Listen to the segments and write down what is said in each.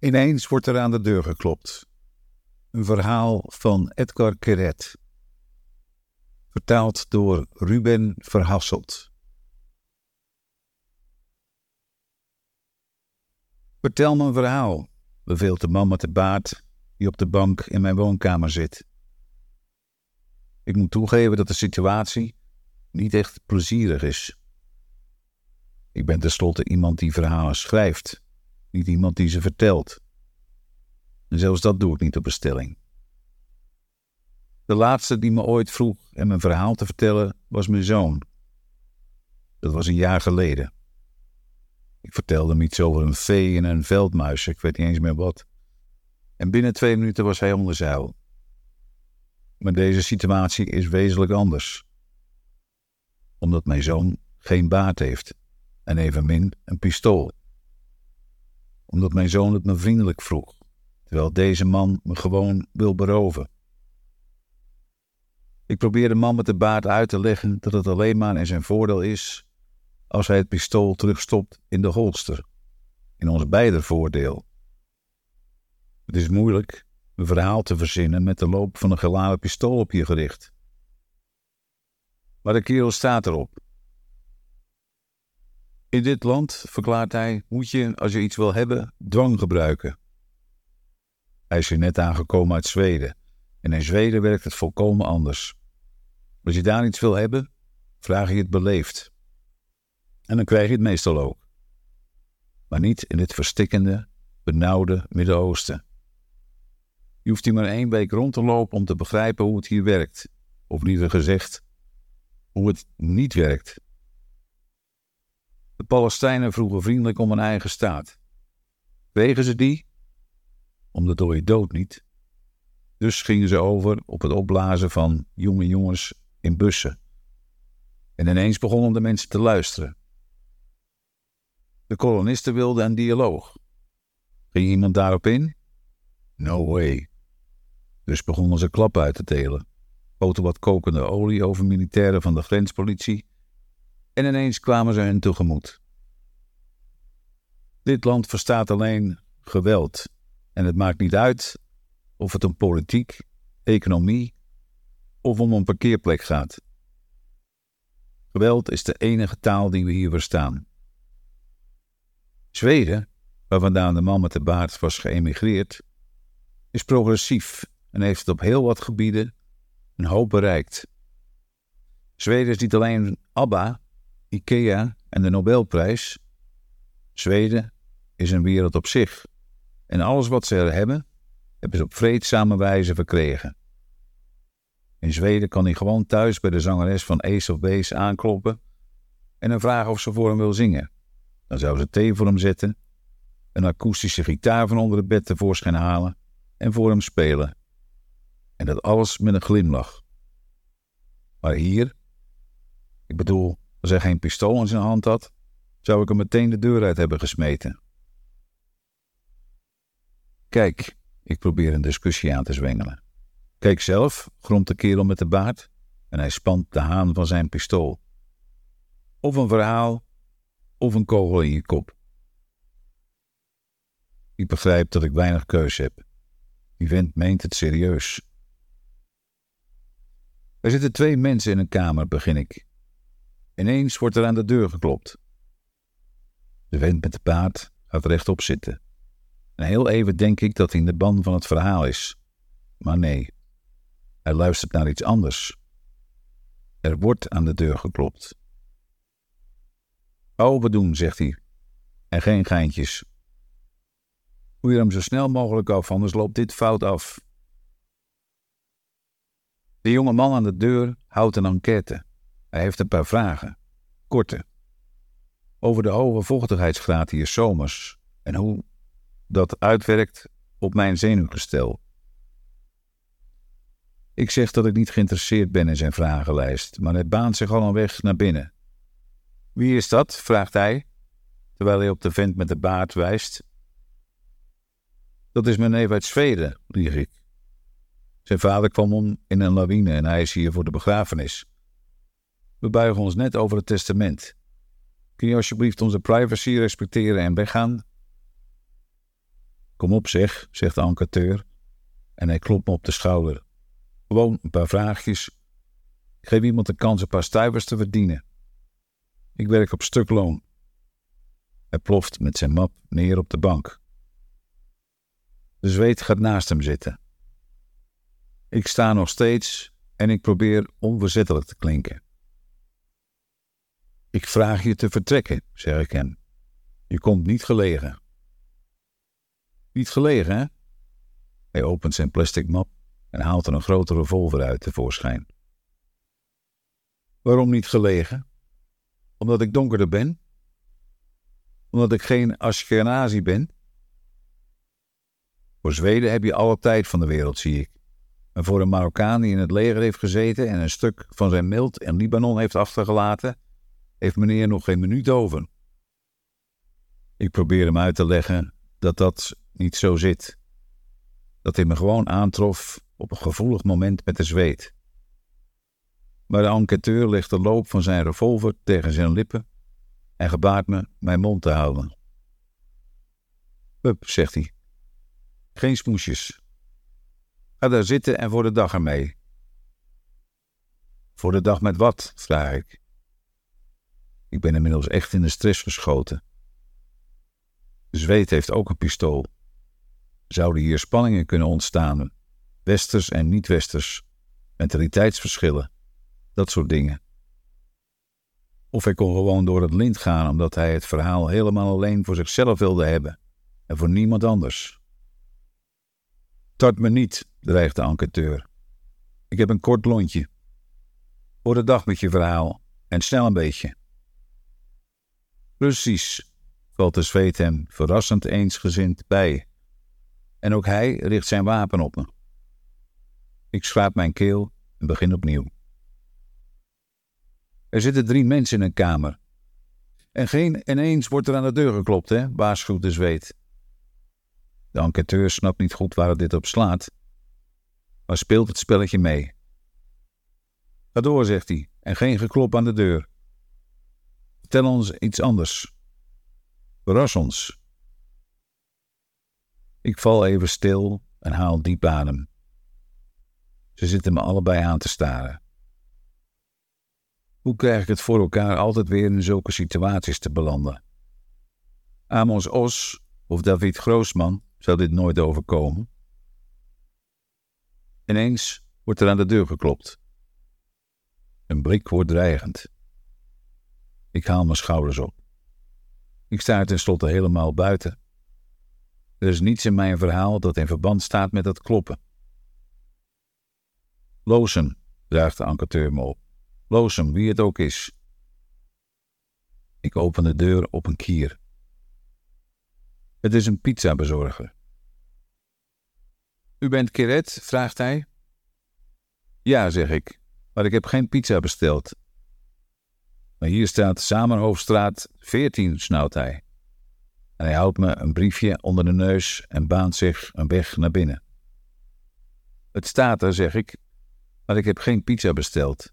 Ineens wordt er aan de deur geklopt. Een verhaal van Edgar Keret. Vertaald door Ruben Verhasselt. Vertel me een verhaal, beveelt de man met de baard die op de bank in mijn woonkamer zit. Ik moet toegeven dat de situatie niet echt plezierig is. Ik ben tenslotte iemand die verhalen schrijft niet iemand die ze vertelt. En zelfs dat doe ik niet op bestelling. De laatste die me ooit vroeg hem een verhaal te vertellen was mijn zoon. Dat was een jaar geleden. Ik vertelde hem iets over een vee en een veldmuis, ik weet niet eens meer wat. En binnen twee minuten was hij onder zeil. Maar deze situatie is wezenlijk anders. Omdat mijn zoon geen baard heeft en evenmin een pistool omdat mijn zoon het me vriendelijk vroeg, terwijl deze man me gewoon wil beroven. Ik probeer de man met de baard uit te leggen dat het alleen maar in zijn voordeel is als hij het pistool terugstopt in de holster. In ons beider voordeel. Het is moeilijk een verhaal te verzinnen met de loop van een geladen pistool op je gericht. Maar de kerel staat erop in dit land, verklaart hij, moet je, als je iets wil hebben, dwang gebruiken. Hij is hier net aangekomen uit Zweden. En in Zweden werkt het volkomen anders. Als je daar iets wil hebben, vraag je het beleefd. En dan krijg je het meestal ook. Maar niet in dit verstikkende, benauwde Midden-Oosten. Je hoeft hier maar één week rond te lopen om te begrijpen hoe het hier werkt. Of liever gezegd, hoe het niet werkt. De Palestijnen vroegen vriendelijk om een eigen staat. Kregen ze die? Om de dode dood niet. Dus gingen ze over op het opblazen van jonge jongens in bussen. En ineens begonnen de mensen te luisteren. De kolonisten wilden een dialoog. Ging iemand daarop in? No way. Dus begonnen ze klappen uit te delen. Goten wat kokende olie over militairen van de grenspolitie en ineens kwamen ze hen tegemoet. Dit land verstaat alleen geweld en het maakt niet uit of het om politiek, economie of om een parkeerplek gaat. Geweld is de enige taal die we hier verstaan. Zweden, waar vandaan de man met de baard was geëmigreerd, is progressief en heeft het op heel wat gebieden een hoop bereikt. Zweden is niet alleen ABBA, IKEA en de Nobelprijs. Zweden is een wereld op zich. En alles wat ze er hebben, hebben ze op vreedzame wijze verkregen. In Zweden kan hij gewoon thuis bij de zangeres van Ace of Base aankloppen en dan vragen of ze voor hem wil zingen. Dan zou ze thee voor hem zetten, een akoestische gitaar van onder het bed tevoorschijn halen en voor hem spelen. En dat alles met een glimlach. Maar hier, ik bedoel, als hij geen pistool in zijn hand had, zou ik hem meteen de deur uit hebben gesmeten. Kijk, ik probeer een discussie aan te zwengelen. Kijk zelf, gromt de kerel met de baard en hij spant de haan van zijn pistool. Of een verhaal, of een kogel in je kop. Ik begrijp dat ik weinig keus heb. Die vent meent het serieus. Er zitten twee mensen in een kamer, begin ik. Ineens wordt er aan de deur geklopt. De vent met de paard gaat rechtop zitten. En heel even denk ik dat hij in de ban van het verhaal is. Maar nee, hij luistert naar iets anders. Er wordt aan de deur geklopt. we doen, zegt hij. En geen geintjes. Je hem zo snel mogelijk af, anders loopt dit fout af. De jonge man aan de deur houdt een enquête. Hij heeft een paar vragen. Korte. Over de hoge vochtigheidsgraad hier zomers en hoe dat uitwerkt op mijn zenuwgestel. Ik zeg dat ik niet geïnteresseerd ben in zijn vragenlijst, maar hij baant zich al een weg naar binnen. Wie is dat? vraagt hij, terwijl hij op de vent met de baard wijst. Dat is mijn neef uit Zweden, lieg ik. Zijn vader kwam om in een lawine en hij is hier voor de begrafenis. We buigen ons net over het testament. Kun je alsjeblieft onze privacy respecteren en weggaan? Kom op zeg, zegt de enquêteur. En hij klopt me op de schouder. Gewoon een paar vraagjes. Geef iemand de kans een paar stuivers te verdienen. Ik werk op stukloon. Hij ploft met zijn map neer op de bank. De zweet gaat naast hem zitten. Ik sta nog steeds en ik probeer onverzettelijk te klinken. Ik vraag je te vertrekken, zeg ik hem. Je komt niet gelegen. Niet gelegen, hè? Hij opent zijn plastic map en haalt er een grote revolver uit tevoorschijn. Waarom niet gelegen? Omdat ik donkerder ben? Omdat ik geen Ashkenazi ben? Voor Zweden heb je alle tijd van de wereld, zie ik. En voor een Marokkaan die in het leger heeft gezeten en een stuk van zijn mild in Libanon heeft achtergelaten, heeft meneer nog geen minuut over. Ik probeer hem uit te leggen dat dat niet zo zit. Dat hij me gewoon aantrof op een gevoelig moment met de zweet. Maar de enquêteur legt de loop van zijn revolver tegen zijn lippen en gebaart me mijn mond te houden. Hup, zegt hij. Geen smoesjes. Ga daar zitten en voor de dag ermee. Voor de dag met wat? vraag ik. Ik ben inmiddels echt in de stress geschoten. Zweet heeft ook een pistool. Zouden hier spanningen kunnen ontstaan? Westers en niet-westers, mentaliteitsverschillen, dat soort dingen. Of hij kon gewoon door het lint gaan omdat hij het verhaal helemaal alleen voor zichzelf wilde hebben en voor niemand anders. Tart me niet, dreigt de enquêteur. Ik heb een kort lontje. Voor de dag met je verhaal en snel een beetje. Precies, valt de zweet hem verrassend eensgezind bij. En ook hij richt zijn wapen op me. Ik schraap mijn keel en begin opnieuw. Er zitten drie mensen in een kamer. En geen ineens wordt er aan de deur geklopt, hè, waarschuwt de zweet. De enquêteur snapt niet goed waar het dit op slaat, maar speelt het spelletje mee. Ga door, zegt hij, en geen geklop aan de deur. Vertel ons iets anders. Verras ons. Ik val even stil en haal diep adem. Ze zitten me allebei aan te staren. Hoe krijg ik het voor elkaar altijd weer in zulke situaties te belanden? Amos Os of David Groosman zou dit nooit overkomen. Ineens wordt er aan de deur geklopt. Een blik wordt dreigend. Ik haal mijn schouders op. Ik sta tenslotte helemaal buiten. Er is niets in mijn verhaal dat in verband staat met dat kloppen. Loosem, draagt de enquêteur me op. Loosem, wie het ook is. Ik open de deur op een kier. Het is een pizzabezorger. U bent Kiret? vraagt hij. Ja, zeg ik, maar ik heb geen pizza besteld. Maar hier staat Samenhoofdstraat 14, snauwt hij. En hij houdt me een briefje onder de neus en baant zich een weg naar binnen. Het staat er, zeg ik, maar ik heb geen pizza besteld.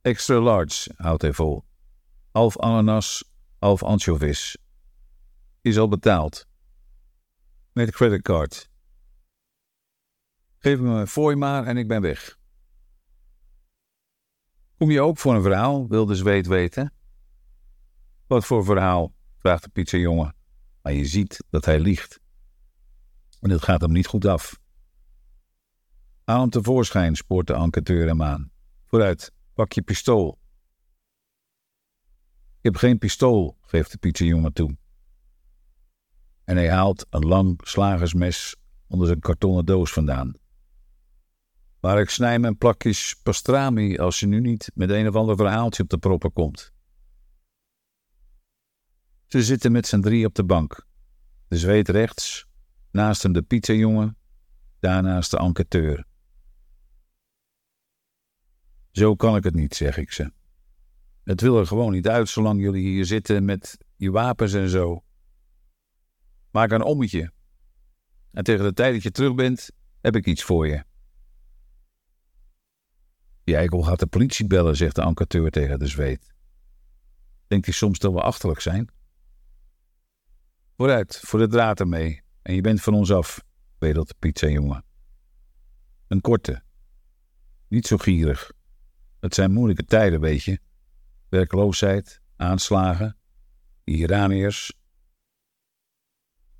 Extra large, houdt hij vol. Half ananas, half anchovies. Is al betaald. Met creditcard. Geef me een fooi maar en ik ben weg. Kom je ook voor een verhaal, wil de zweet weten. Wat voor verhaal? vraagt de pizzajongen. Maar je ziet dat hij liegt. En het gaat hem niet goed af. Haal hem tevoorschijn, spoort de enquêteur hem aan. Vooruit, pak je pistool. Ik heb geen pistool, geeft de pizzajongen toe. En hij haalt een lang slagersmes onder zijn kartonnen doos vandaan. Maar ik snij mijn plakjes pastrami als je nu niet met een of ander verhaaltje op de proppen komt. Ze zitten met z'n drie op de bank. De zweet rechts, naast hem de pizzajongen, daarnaast de enquêteur. Zo kan ik het niet, zeg ik ze. Het wil er gewoon niet uit zolang jullie hier zitten met je wapens en zo. Maak een ommetje. En tegen de tijd dat je terug bent, heb ik iets voor je. Die eikel gaat de politie bellen, zegt de enquêteur tegen de zweet. Denkt hij soms dat we achterlijk zijn? Vooruit, voor de draad ermee. En je bent van ons af, wedelt de pizzajongen. Een korte. Niet zo gierig. Het zijn moeilijke tijden, weet je. Werkloosheid, aanslagen, Iraniërs.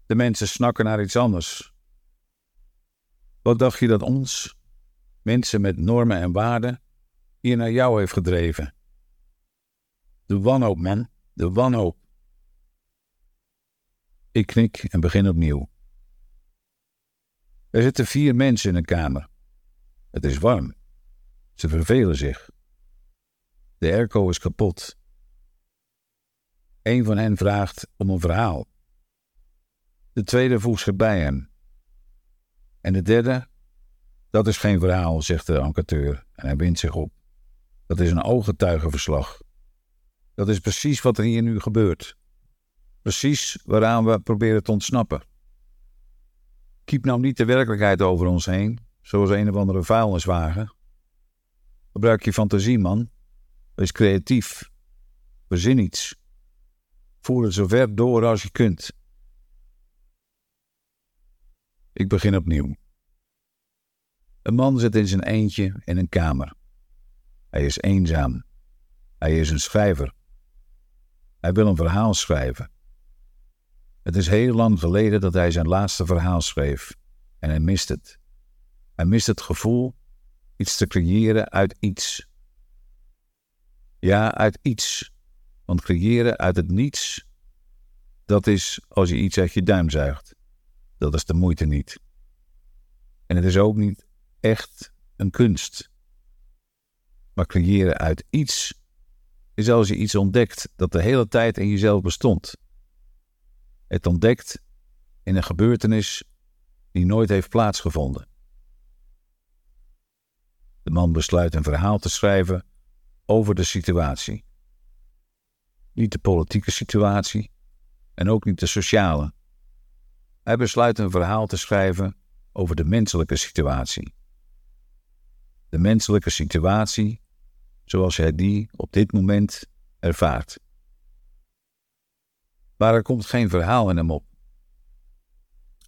De mensen snakken naar iets anders. Wat dacht je dat ons, mensen met normen en waarden, hier naar jou heeft gedreven? De wanhoop, man, de wanhoop. Ik knik en begin opnieuw. Er zitten vier mensen in een kamer. Het is warm. Ze vervelen zich. De airco is kapot. Een van hen vraagt om een verhaal. De tweede voegt zich bij hem. En de derde? Dat is geen verhaal, zegt de enquêteur en hij wint zich op. Dat is een ooggetuigenverslag. Dat is precies wat er hier nu gebeurt. Precies waaraan we proberen te ontsnappen. Kiep nou niet de werkelijkheid over ons heen, zoals een of andere vuilniswagen. Gebruik je fantasie, man. Wees creatief. Verzin iets. Voer het zo ver door als je kunt. Ik begin opnieuw. Een man zit in zijn eentje in een kamer. Hij is eenzaam. Hij is een schrijver. Hij wil een verhaal schrijven. Het is heel lang geleden dat hij zijn laatste verhaal schreef en hij mist het. Hij mist het gevoel iets te creëren uit iets. Ja, uit iets. Want creëren uit het niets, dat is als je iets uit je duim zuigt. Dat is de moeite niet. En het is ook niet echt een kunst. Maar creëren uit iets is als je iets ontdekt dat de hele tijd in jezelf bestond. Het ontdekt in een gebeurtenis die nooit heeft plaatsgevonden. De man besluit een verhaal te schrijven over de situatie. Niet de politieke situatie en ook niet de sociale. Hij besluit een verhaal te schrijven over de menselijke situatie. De menselijke situatie zoals hij die op dit moment ervaart. Maar er komt geen verhaal in hem op.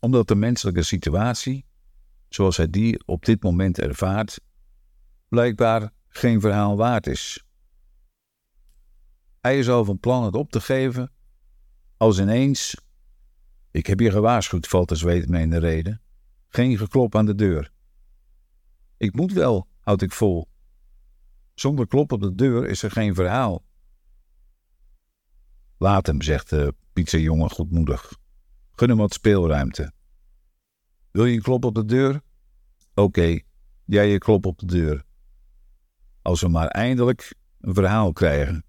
Omdat de menselijke situatie, zoals hij die op dit moment ervaart, blijkbaar geen verhaal waard is. Hij is al van plan het op te geven, als ineens, ik heb je gewaarschuwd, valt de zweet me in de reden, geen geklop aan de deur. Ik moet wel, houd ik vol. Zonder klop op de deur is er geen verhaal. Laat hem, zegt de pizzajongen goedmoedig. Gun hem wat speelruimte. Wil je een klop op de deur? Oké, jij je klop op de deur. Als we maar eindelijk een verhaal krijgen.